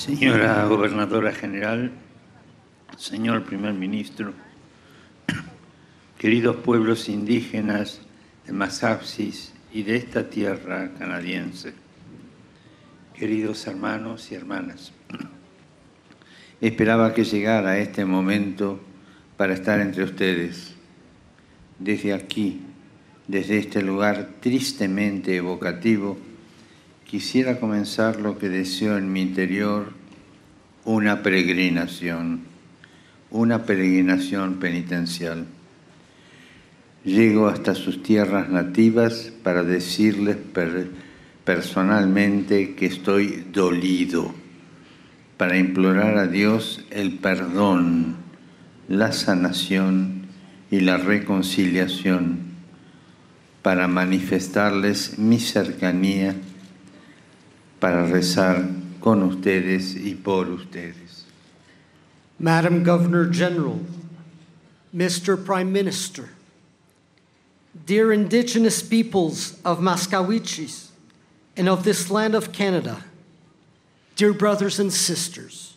Señora Gobernadora General, señor Primer Ministro, queridos pueblos indígenas de Masapsis y de esta tierra canadiense, queridos hermanos y hermanas, esperaba que llegara este momento para estar entre ustedes. Desde aquí, desde este lugar tristemente evocativo, quisiera comenzar lo que deseo en mi interior, una peregrinación, una peregrinación penitencial. Llego hasta sus tierras nativas para decirles personalmente que estoy dolido, para implorar a Dios el perdón, la sanación y la reconciliación, para manifestarles mi cercanía para rezar con ustedes y por ustedes. Madam Governor General, Mr. Prime Minister, dear Indigenous peoples of Maskwacis and of this land of Canada, dear brothers and sisters,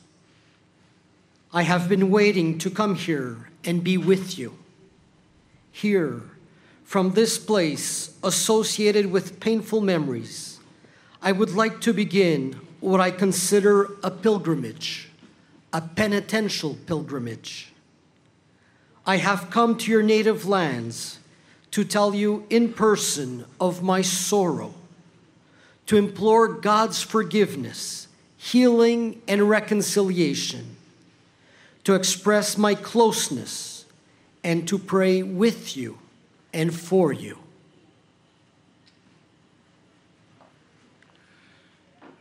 I have been waiting to come here and be with you. Here, from this place associated with painful memories, I would like to begin what I consider a pilgrimage, a penitential pilgrimage. I have come to your native lands to tell you in person of my sorrow, to implore God's forgiveness, healing, and reconciliation, to express my closeness, and to pray with you and for you.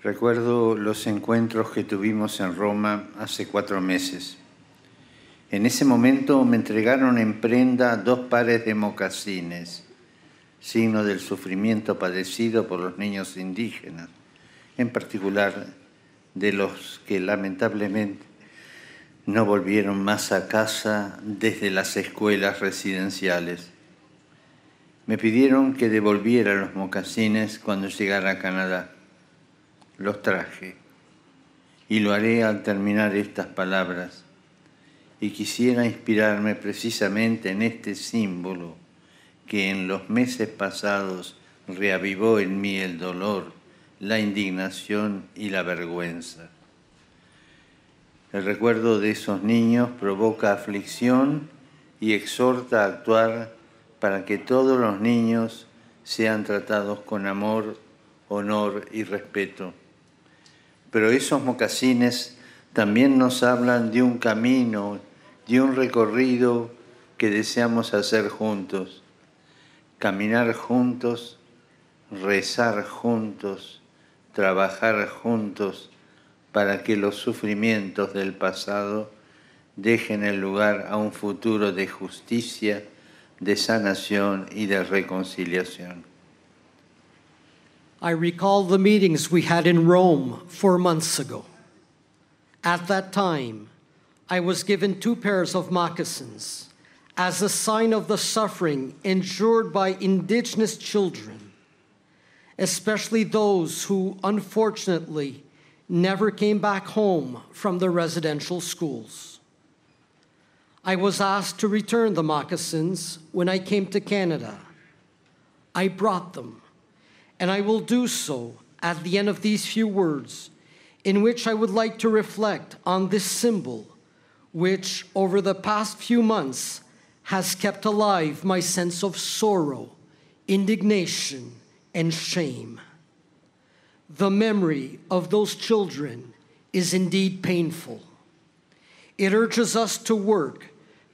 Recuerdo los encuentros que tuvimos en Roma hace cuatro meses. En ese momento me entregaron en prenda dos pares de mocasines, signo del sufrimiento padecido por los niños indígenas, en particular de los que lamentablemente no volvieron más a casa desde las escuelas residenciales. Me pidieron que devolviera los mocasines cuando llegara a Canadá los traje y lo haré al terminar estas palabras. Y quisiera inspirarme precisamente en este símbolo que en los meses pasados reavivó en mí el dolor, la indignación y la vergüenza. El recuerdo de esos niños provoca aflicción y exhorta a actuar para que todos los niños sean tratados con amor, honor y respeto pero esos mocasines también nos hablan de un camino, de un recorrido que deseamos hacer juntos. Caminar juntos, rezar juntos, trabajar juntos para que los sufrimientos del pasado dejen el lugar a un futuro de justicia, de sanación y de reconciliación. I recall the meetings we had in Rome four months ago. At that time, I was given two pairs of moccasins as a sign of the suffering endured by indigenous children, especially those who unfortunately never came back home from the residential schools. I was asked to return the moccasins when I came to Canada. I brought them and I will do so at the end of these few words, in which I would like to reflect on this symbol, which over the past few months has kept alive my sense of sorrow, indignation, and shame. The memory of those children is indeed painful. It urges us to work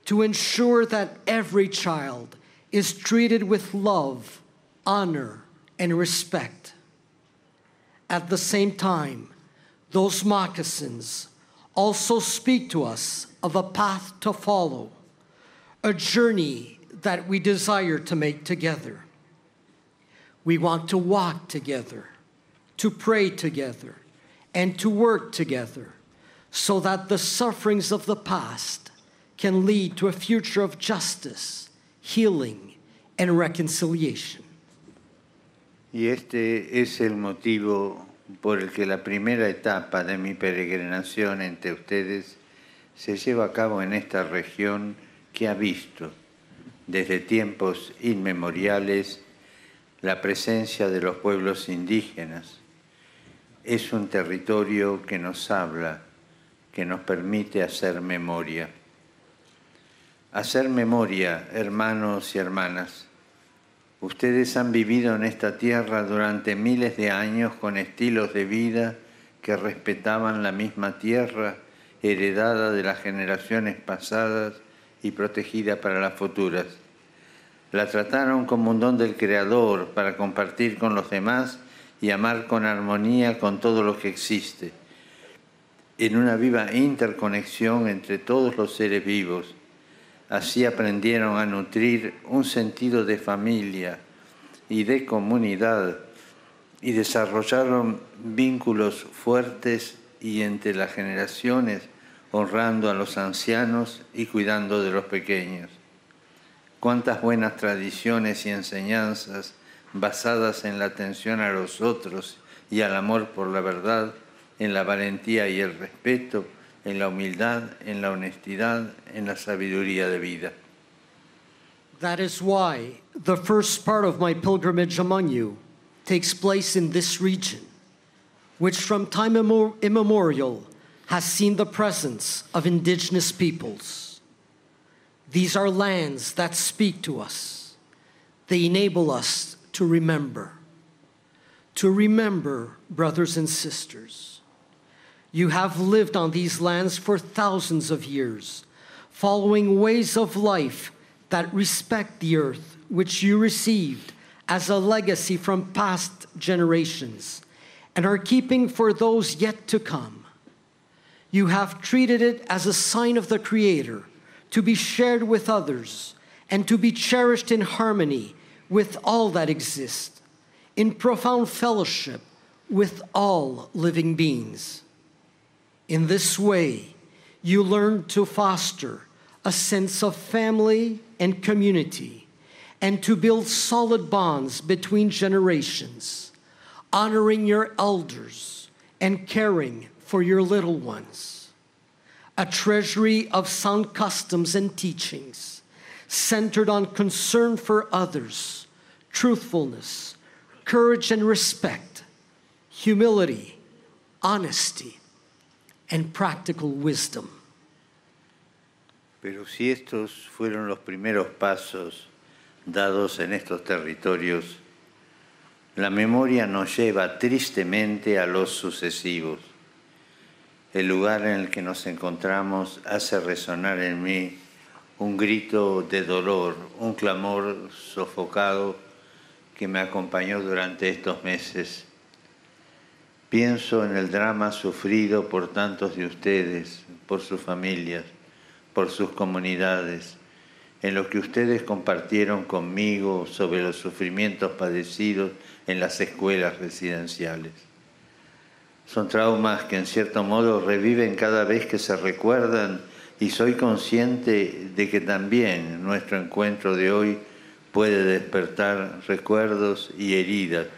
to ensure that every child is treated with love, honor, and respect. At the same time, those moccasins also speak to us of a path to follow, a journey that we desire to make together. We want to walk together, to pray together, and to work together so that the sufferings of the past can lead to a future of justice, healing, and reconciliation. Y este es el motivo por el que la primera etapa de mi peregrinación entre ustedes se lleva a cabo en esta región que ha visto desde tiempos inmemoriales la presencia de los pueblos indígenas. Es un territorio que nos habla, que nos permite hacer memoria. Hacer memoria, hermanos y hermanas. Ustedes han vivido en esta tierra durante miles de años con estilos de vida que respetaban la misma tierra heredada de las generaciones pasadas y protegida para las futuras. La trataron como un don del Creador para compartir con los demás y amar con armonía con todo lo que existe, en una viva interconexión entre todos los seres vivos. Así aprendieron a nutrir un sentido de familia y de comunidad y desarrollaron vínculos fuertes y entre las generaciones, honrando a los ancianos y cuidando de los pequeños. Cuántas buenas tradiciones y enseñanzas basadas en la atención a los otros y al amor por la verdad, en la valentía y el respeto, en la humildad, en la honestidad, en la sabiduría de vida. That is why the first part of my pilgrimage among you takes place in this region, which from time immemorial has seen the presence of indigenous peoples. These are lands that speak to us, they enable us to remember. To remember, brothers and sisters, you have lived on these lands for thousands of years, following ways of life that respect the earth, which you received as a legacy from past generations and are keeping for those yet to come. You have treated it as a sign of the Creator to be shared with others and to be cherished in harmony with all that exists, in profound fellowship with all living beings. In this way, you learn to foster a sense of family and community and to build solid bonds between generations, honoring your elders and caring for your little ones. A treasury of sound customs and teachings centered on concern for others, truthfulness, courage and respect, humility, honesty, and practical wisdom. Pero si estos fueron los primeros pasos dados en estos territorios, la memoria nos lleva tristemente a los sucesivos. El lugar en el que nos encontramos hace resonar en mí un grito de dolor, un clamor sofocado que me acompañó durante estos meses. Pienso en el drama sufrido por tantos de ustedes, por sus familias, por sus comunidades, en lo que ustedes compartieron conmigo sobre los sufrimientos padecidos en las escuelas residenciales. Son traumas que en cierto modo reviven cada vez que se recuerdan y soy consciente de que también nuestro encuentro de hoy puede despertar recuerdos y heridas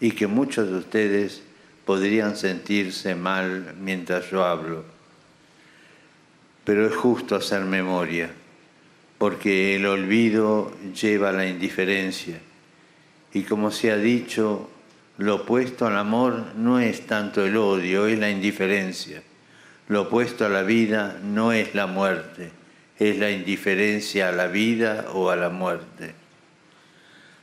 y que muchos de ustedes podrían sentirse mal mientras yo hablo. Pero es justo hacer memoria porque el olvido lleva a la indiferencia. Y como se ha dicho, lo opuesto al amor no es tanto el odio, es la indiferencia. Lo opuesto a la vida no es la muerte, es la indiferencia a la vida o a la muerte.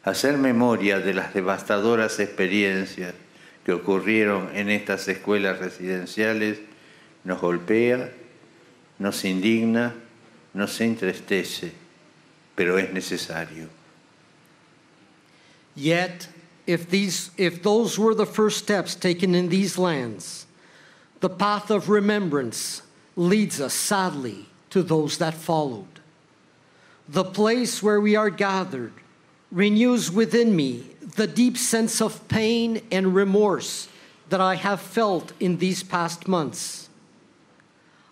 Hacer memoria de las devastadoras experiencias que ocurrieron en estas escuelas residenciales nos golpea, nos indigna, no se entristece, pero es necesario. Yet, if, these, if those were the first steps taken in these lands, the path of remembrance leads us sadly to those that followed. The place where we are gathered renews within me the deep sense of pain and remorse that I have felt in these past months.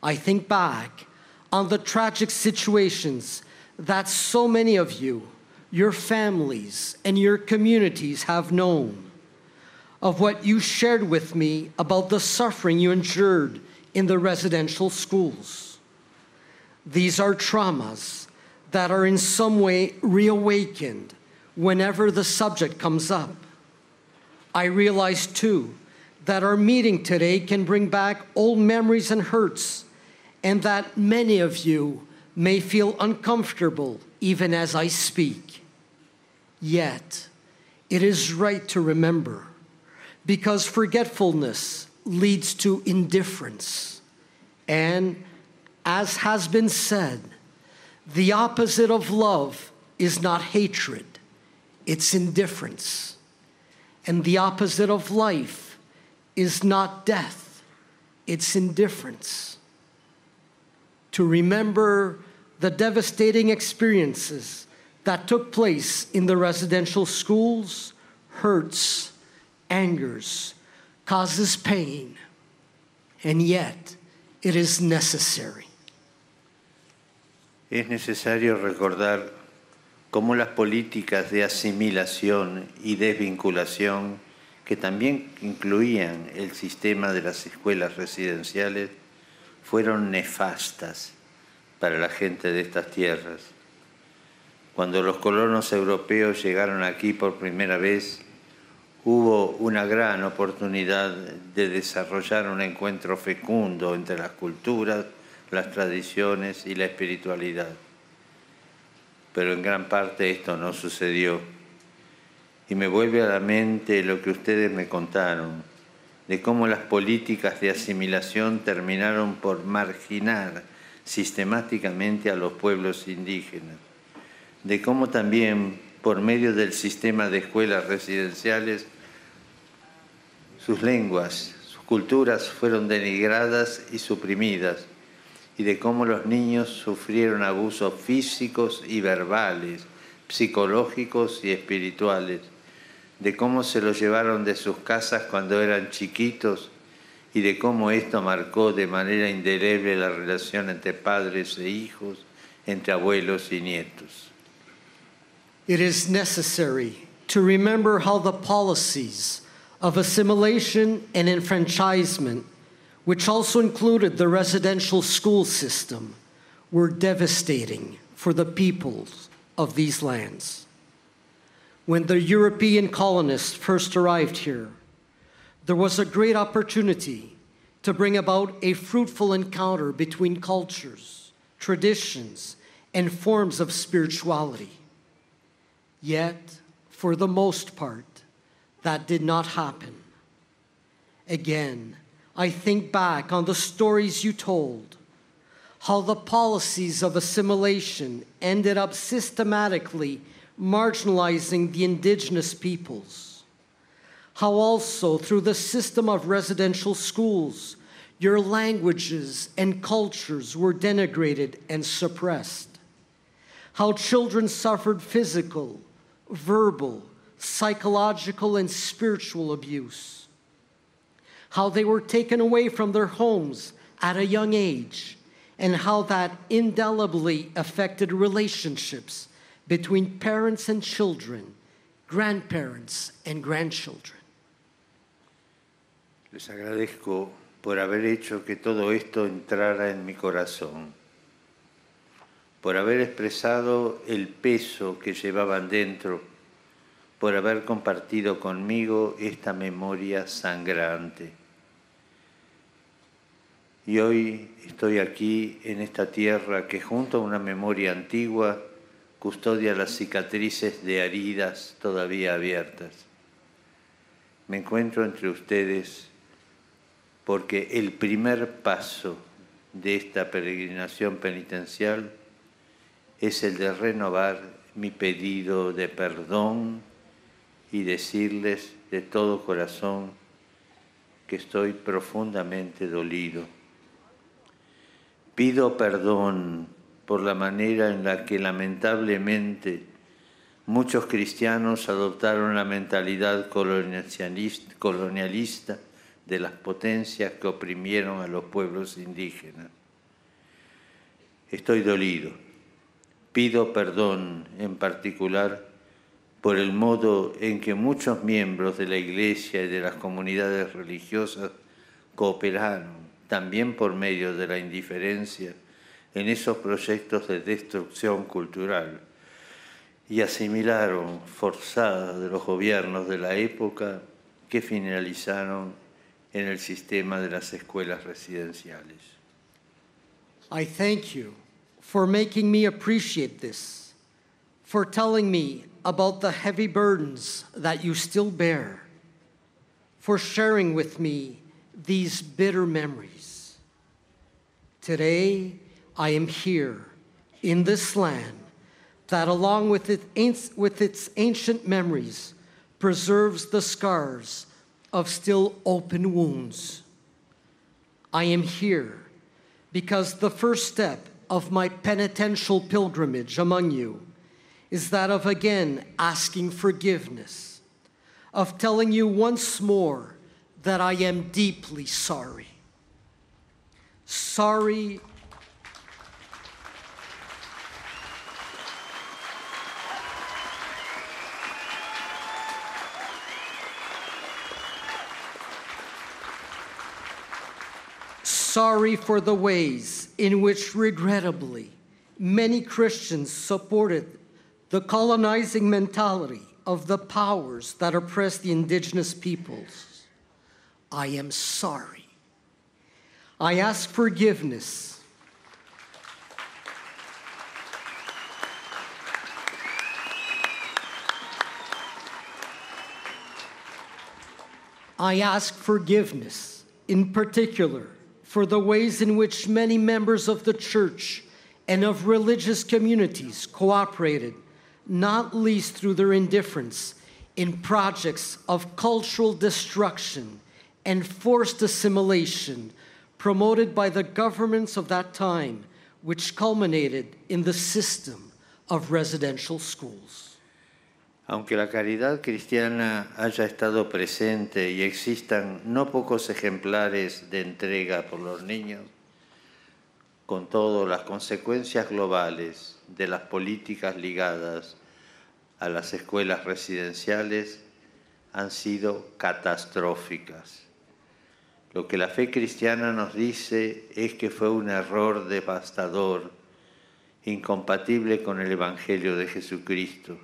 I think back on the tragic situations that so many of you, your families, and your communities have known. of what you shared with me about the suffering you endured in the residential schools. These are traumas that are in some way reawakened whenever the subject comes up. I realize too that our meeting today can bring back old memories and hurts, and that many of you may feel uncomfortable even as I speak. Yet, it is right to remember because forgetfulness leads to indifference. And as has been said, the opposite of love is not hatred, it's indifference. And the opposite of life is not death, it's indifference. To remember the devastating experiences that took place in the residential schools hurts, angers, causes pain, and yet it is necessary. Es necesario recordar cómo las políticas de asimilación y desvinculación, que también incluían el sistema de las escuelas residenciales, fueron nefastas para la gente de estas tierras. Cuando los colonos europeos llegaron aquí por primera vez, hubo una gran oportunidad de desarrollar un encuentro fecundo entre las culturas, las tradiciones y la espiritualidad. Pero en gran parte esto no sucedió. Y me vuelve a la mente lo que ustedes me contaron, de cómo las políticas de asimilación terminaron por marginar sistemáticamente a los pueblos indígenas, de cómo también por medio del sistema de escuelas residenciales sus lenguas, sus culturas fueron denigradas y suprimidas, y de cómo los niños sufrieron abusos físicos y verbales, psicológicos y espirituales, de cómo se los llevaron de sus casas cuando eran chiquitos y de cómo esto marcó de manera indeleble la relación entre padres e hijos, entre abuelos y nietos. It is necessary to remember how the policies of assimilation and enfranchisement, which also included the residential school system, were devastating for the peoples of these lands. When the European colonists first arrived here, there was a great opportunity to bring about a fruitful encounter between cultures, traditions, and forms of spirituality. Yet, for the most part, that did not happen. Again, I think back on the stories you told, how the policies of assimilation ended up systematically marginalizing the indigenous peoples. How also, through the system of residential schools, your languages and cultures were denigrated and suppressed. How children suffered physical, verbal, psychological and spiritual abuse, how they were taken away from their homes at a young age, and how that indelibly affected relationships between parents and children, grandparents and grandchildren. Les agradezco por haber hecho que todo esto entrara en mi corazón, por haber expresado el peso que llevaban dentro por haber compartido conmigo esta memoria sangrante. Y hoy estoy aquí en esta tierra que junto a una memoria antigua custodia las cicatrices de heridas todavía abiertas. Me encuentro entre ustedes porque el primer paso de esta peregrinación penitencial es el de renovar mi pedido de perdón y decirles de todo corazón que estoy profundamente dolido. Pido perdón por la manera en la que lamentablemente muchos cristianos adoptaron la mentalidad colonialista de las potencias que oprimieron a los pueblos indígenas. Estoy dolido. Pido perdón en particular por el modo en que muchos miembros de la Iglesia y de las comunidades religiosas cooperaron, también por medio de la indiferencia, en esos proyectos de destrucción cultural y asimilaron forzadas de los gobiernos de la época que finalizaron en el sistema de las escuelas residenciales. I thank you for making me appreciate this, for telling me about the heavy burdens that you still bear, for sharing with me these bitter memories. Today, I am here in this land that, along with, it, with its ancient memories, preserves the scars of still open wounds. I am here because the first step of my penitential pilgrimage among you is that of again asking forgiveness, of telling you once more that I am deeply sorry. Sorry sorry for the ways in which, regrettably, many Christians supported the colonizing mentality of the powers that oppress the indigenous peoples. I am sorry. I ask forgiveness. I ask forgiveness, in particular, for the ways in which many members of the church and of religious communities cooperated, not least through their indifference in projects of cultural destruction and forced assimilation promoted by the governments of that time, which culminated in the system of residential schools. Aunque la caridad cristiana haya estado presente y existan no pocos ejemplares de entrega por los niños, con todo las consecuencias globales de las políticas ligadas a las escuelas residenciales han sido catastróficas. Lo que la fe cristiana nos dice es que fue un error devastador, incompatible con el Evangelio de Jesucristo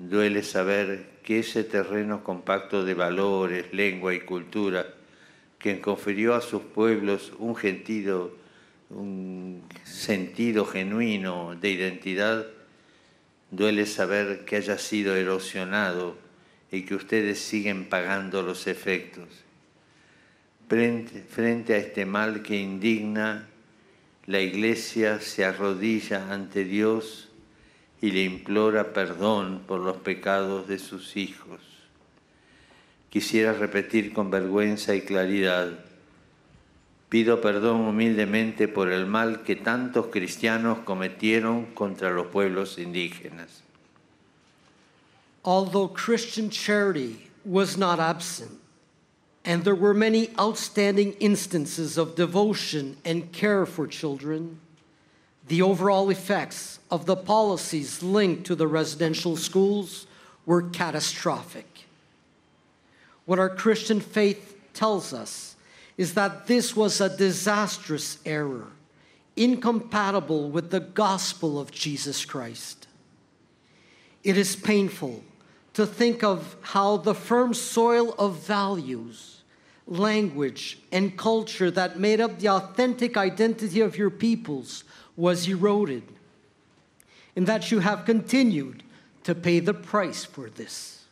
Duele saber que ese terreno compacto de valores, lengua y cultura, que confirió a sus pueblos un, sentido, un sentido genuino de identidad, duele saber que haya sido erosionado y que ustedes siguen pagando los efectos. Frente, a este mal que indigna, la Iglesia se arrodilla ante Dios y le implora perdón por los pecados de sus hijos. Quisiera repetir con vergüenza y claridad, pido perdón humildemente por el mal que tantos cristianos cometieron contra los pueblos indígenas. Although Christian charity was not absent, and there were many outstanding instances of devotion and care for children, the overall effects of the policies linked to the residential schools were catastrophic. What our Christian faith tells us is that this was a disastrous error, incompatible with the gospel of Jesus Christ. It is painful to think of how the firm soil of values, language, and culture that made up the authentic identity of your peoples was eroded, and that you have continued to pay the price for this.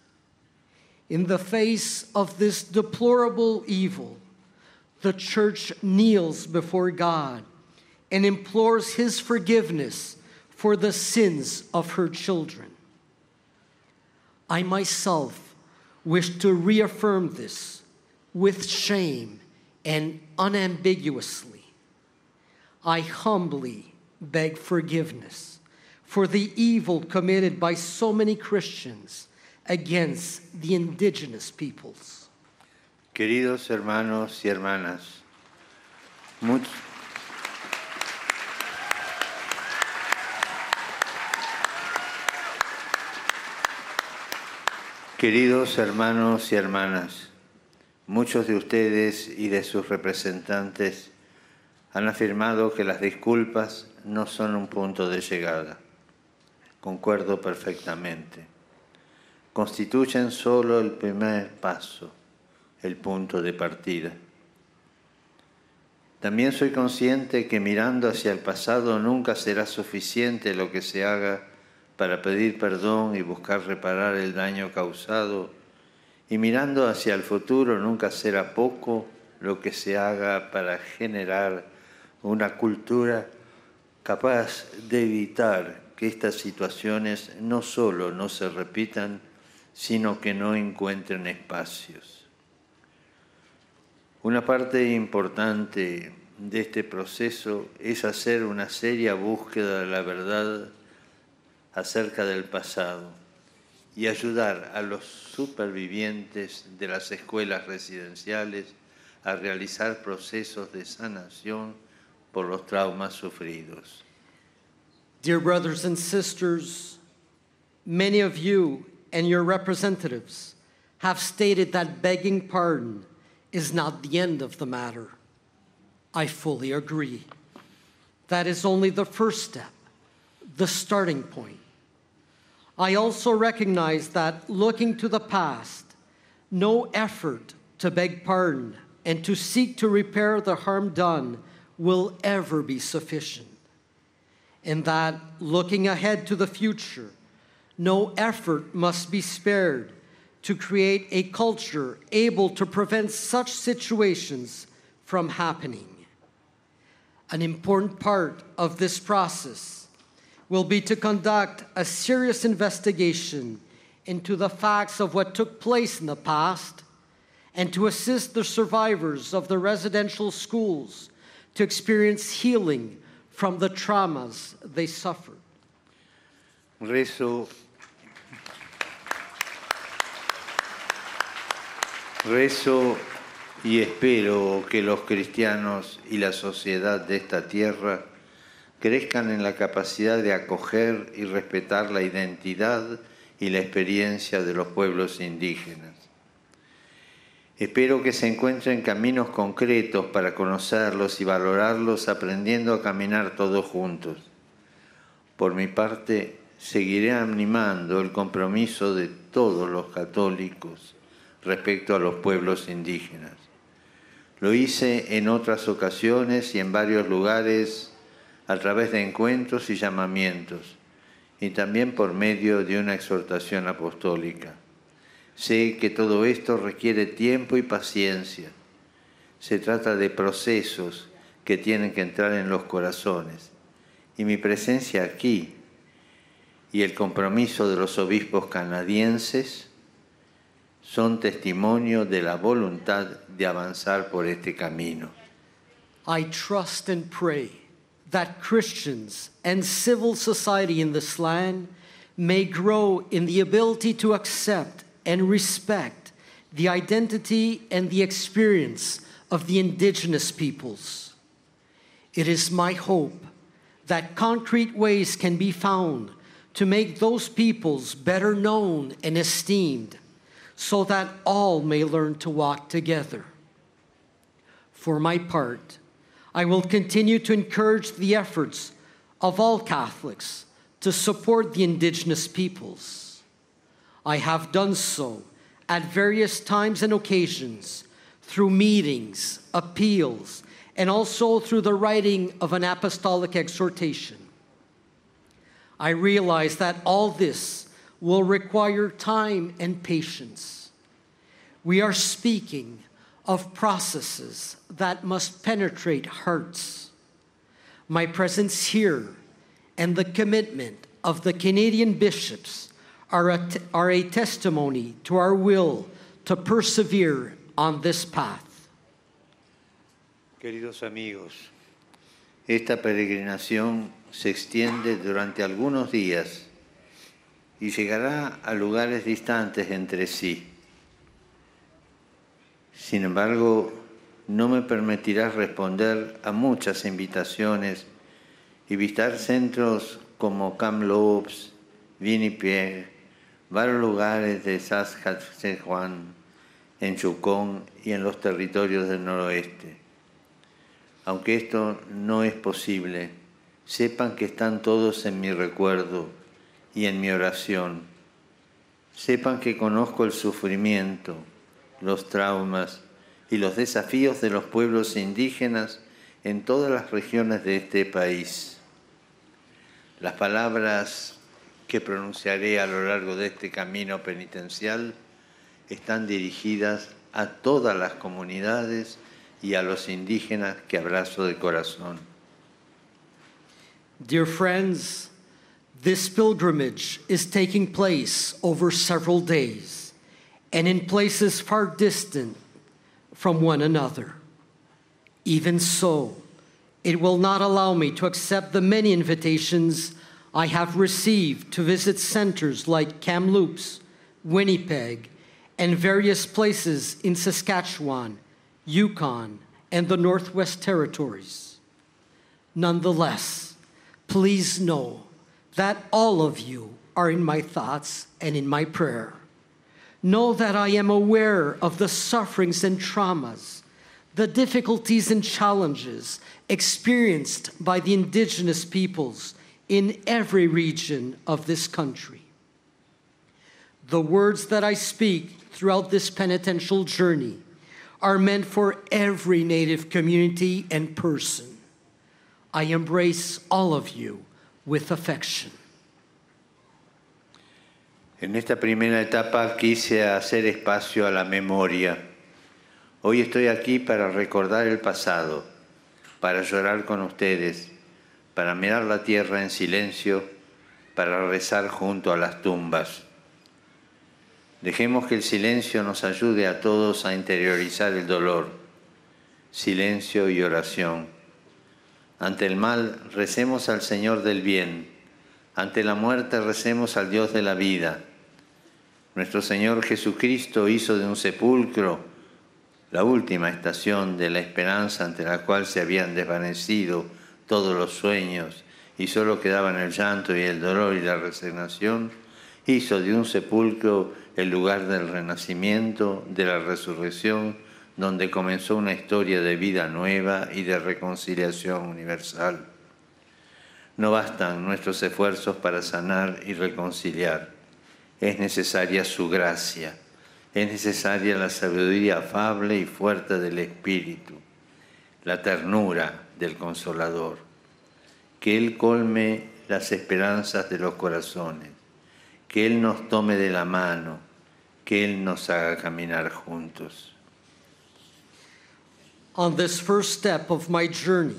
In the face of this deplorable evil, the church kneels before God and implores his forgiveness for the sins of her children. I myself wish to reaffirm this with shame and unambiguously. I humbly beg forgiveness for the evil committed by so many Christians against the indigenous peoples. Queridos hermanos y hermanas, muchos Queridos hermanos y hermanas, muchos de ustedes y de sus representantes han afirmado que las disculpas no son un punto de llegada. Concuerdo perfectamente. Constituyen solo el primer paso, el punto de partida. También soy consciente que mirando hacia el pasado nunca será suficiente lo que se haga para pedir perdón y buscar reparar el daño causado. Y mirando hacia el futuro nunca será poco lo que se haga para generar una cultura capaz de evitar que estas situaciones no solo no se repitan, sino que no encuentren espacios. Una parte importante de este proceso es hacer una seria búsqueda de la verdad acerca del pasado y ayudar a los supervivientes de las escuelas residenciales a realizar procesos de sanación por los traumas sufridos. Dear brothers and sisters, many of you and your representatives have stated that begging pardon is not the end of the matter. I fully agree. That is only the first step, the starting point. I also recognize that looking to the past, no effort to beg pardon and to seek to repair the harm done will ever be sufficient. And that looking ahead to the future, no effort must be spared to create a culture able to prevent such situations from happening. An important part of this process will be to conduct a serious investigation into the facts of what took place in the past and to assist the survivors of the residential schools to experience healing from the traumas they suffered. Rezo Rezo y espero que los cristianos y la sociedad de esta tierra crezcan en la capacidad de acoger y respetar la identidad y la experiencia de los pueblos indígenas. Espero que se encuentren caminos concretos para conocerlos y valorarlos aprendiendo a caminar todos juntos. Por mi parte, seguiré animando el compromiso de todos los católicos respecto a los pueblos indígenas. Lo hice en otras ocasiones y en varios lugares a través de encuentros y llamamientos, y también por medio de una exhortación apostólica. Sé que todo esto requiere tiempo y paciencia. Se trata de procesos que tienen que entrar en los corazones. Y mi presencia aquí y el compromiso de los obispos canadienses son testimonio de la voluntad de avanzar por este camino. I trust and pray that Christians and civil society in this land may grow in the ability to accept and respect the identity and the experience of the indigenous peoples. It is my hope that concrete ways can be found to make those peoples better known and esteemed so that all may learn to walk together. For my part, I will continue to encourage the efforts of all Catholics to support the indigenous peoples. I have done so at various times and occasions through meetings, appeals, and also through the writing of an apostolic exhortation. I realize that all this will require time and patience. We are speaking of processes that must penetrate hearts. My presence here and the commitment of the Canadian bishops are a, are a testimony to our will to persevere on this path. Queridos amigos, esta peregrinación se extiende durante algunos días y llegará a lugares distantes entre sí. Sin embargo, no me permitirá responder a muchas invitaciones y visitar centros como Kamloops, Winnipeg varios lugares de Juan, en Chucón y en los territorios del noroeste. Aunque esto no es posible, sepan que están todos en mi recuerdo y en mi oración. Sepan que conozco el sufrimiento, los traumas y los desafíos de los pueblos indígenas en todas las regiones de este país. Las palabras que pronunciaré a lo largo de este camino penitencial están dirigidas a todas las comunidades y a los indígenas que abrazo de corazón. Dear friends, this pilgrimage is taking place over several days and in places far distant from one another. Even so, it will not allow me to accept the many invitations I have received to visit centers like Kamloops, Winnipeg, and various places in Saskatchewan, Yukon, and the Northwest Territories. Nonetheless, please know that all of you are in my thoughts and in my prayer. Know that I am aware of the sufferings and traumas, the difficulties and challenges experienced by the indigenous peoples in every region of this country. The words that I speak throughout this penitential journey are meant for every Native community and person. I embrace all of you with affection. En esta primera etapa quise hacer espacio a la memoria. Hoy estoy aquí para recordar el pasado, para llorar con ustedes, para mirar la tierra en silencio, para rezar junto a las tumbas. Dejemos que el silencio nos ayude a todos a interiorizar el dolor. Silencio y oración. Ante el mal, recemos al Señor del bien. Ante la muerte, recemos al Dios de la vida. Nuestro Señor Jesucristo hizo de un sepulcro la última estación de la esperanza ante la cual se habían desvanecido todos los sueños y solo quedaban el llanto y el dolor y la resignación, hizo de un sepulcro el lugar del renacimiento, de la resurrección, donde comenzó una historia de vida nueva y de reconciliación universal. No bastan nuestros esfuerzos para sanar y reconciliar. Es necesaria su gracia. Es necesaria la sabiduría afable y fuerte del Espíritu, la ternura del Consolador. Que Él colme las esperanzas de los corazones. Que Él nos tome de la mano que Él nos haga caminar juntos. On this first step of my journey,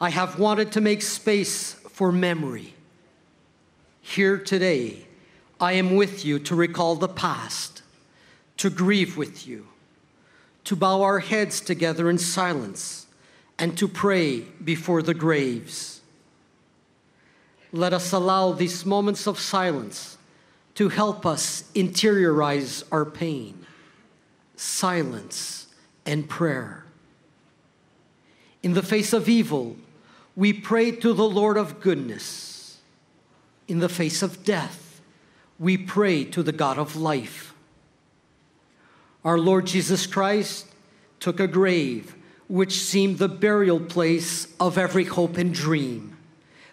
I have wanted to make space for memory. Here today, I am with you to recall the past, to grieve with you, to bow our heads together in silence, and to pray before the graves. Let us allow these moments of silence to help us interiorize our pain, silence, and prayer. In the face of evil, we pray to the Lord of goodness. In the face of death, we pray to the God of life. Our Lord Jesus Christ took a grave which seemed the burial place of every hope and dream,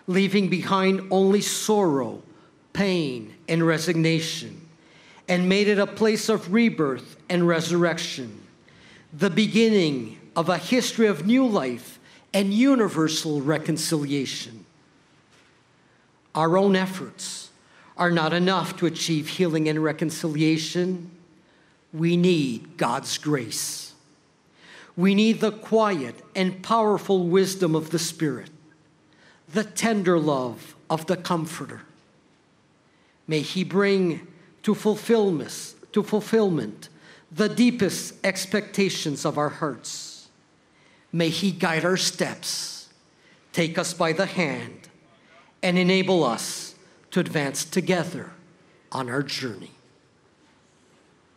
leaving behind only sorrow pain, and resignation, and made it a place of rebirth and resurrection, the beginning of a history of new life and universal reconciliation. Our own efforts are not enough to achieve healing and reconciliation. We need God's grace. We need the quiet and powerful wisdom of the Spirit, the tender love of the Comforter May He bring to fulfillment, to fulfillment the deepest expectations of our hearts. May He guide our steps, take us by the hand, and enable us to advance together on our journey.